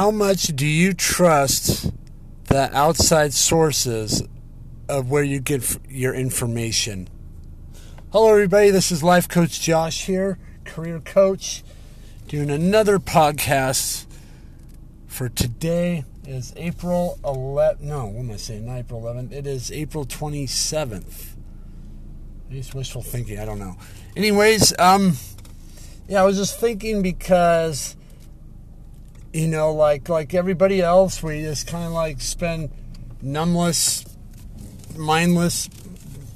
How much do you trust the outside sources of where you get your information? Hello, everybody. This is Life Coach Josh here, career coach, doing another podcast for today. Is April 11th? No, what am I saying? Not April 11th. It is April 27th. It's wishful thinking. I don't know. Anyways, um, yeah, I was just thinking because you know, like like everybody else, we just kind of like spend numbless, mindless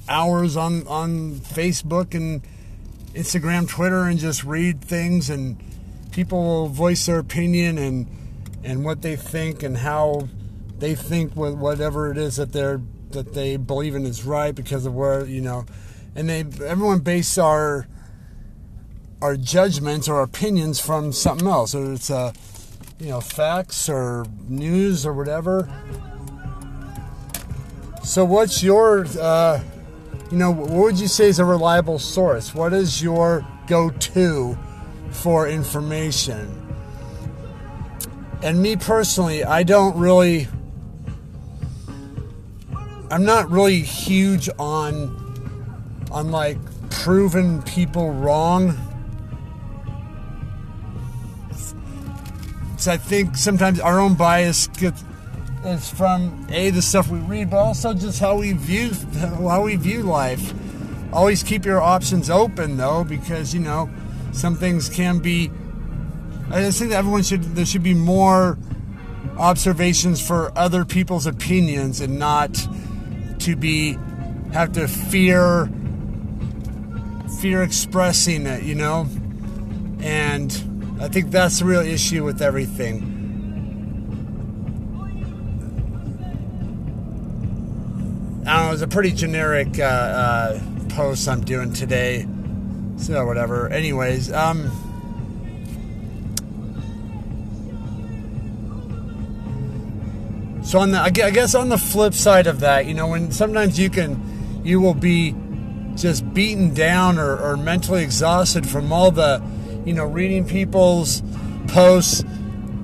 hours on on Facebook and Instagram, Twitter, and just read things, and people will voice their opinion and and what they think and how they think with whatever it is that they're that they believe in is right because of where you know, and they everyone base our our judgments or opinions from something else. So it's a you know, facts or news or whatever. So, what's your, uh, you know, what would you say is a reliable source? What is your go to for information? And me personally, I don't really, I'm not really huge on, on like proving people wrong I think sometimes our own bias gets is from a the stuff we read, but also just how we view how we view life. Always keep your options open though, because you know some things can be. I just think that everyone should there should be more observations for other people's opinions and not to be have to fear fear expressing it, you know, and I think that's the real issue with everything. I don't know, it's a pretty generic uh, uh, post I'm doing today. So, whatever. Anyways, um, so on the, I guess on the flip side of that, you know, when sometimes you can, you will be just beaten down or, or mentally exhausted from all the you know, reading people's posts,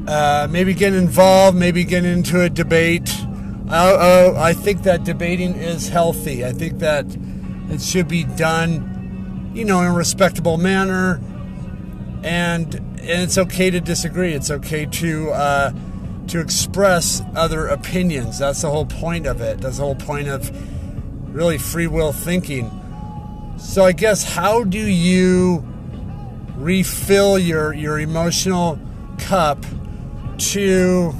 uh, maybe get involved, maybe get into a debate. I, I think that debating is healthy. I think that it should be done, you know, in a respectable manner, and and it's okay to disagree. It's okay to uh, to express other opinions. That's the whole point of it. That's the whole point of really free will thinking. So I guess how do you refill your your emotional cup to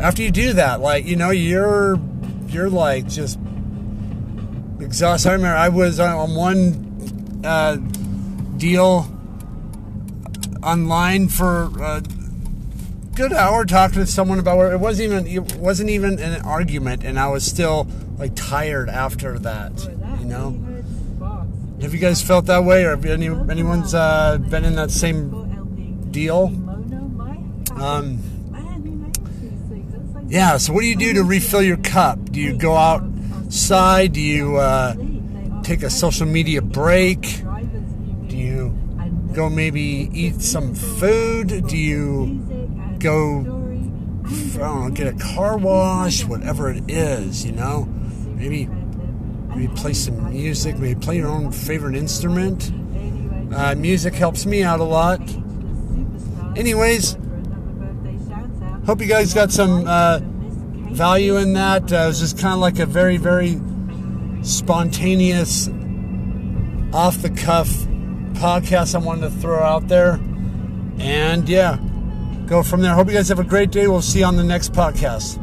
after you do that like you know you're you're like just exhausted. I remember i was on one uh, deal online for a good hour talking to someone about where it wasn't even it wasn't even an argument and i was still like tired after that you know have you guys felt that way, or have any anyone's uh, been in that same deal? Um, yeah. So, what do you do to refill your cup? Do you go outside? Do you uh, take a social media break? Do you go maybe eat some food? Do you go? I don't know, get a car wash, whatever it is, you know. Maybe maybe play some music, maybe play your own favorite instrument. Uh, music helps me out a lot. Anyways, hope you guys got some uh, value in that. Uh, it was just kind of like a very, very spontaneous, off the cuff podcast I wanted to throw out there. And yeah, go from there. Hope you guys have a great day. We'll see you on the next podcast.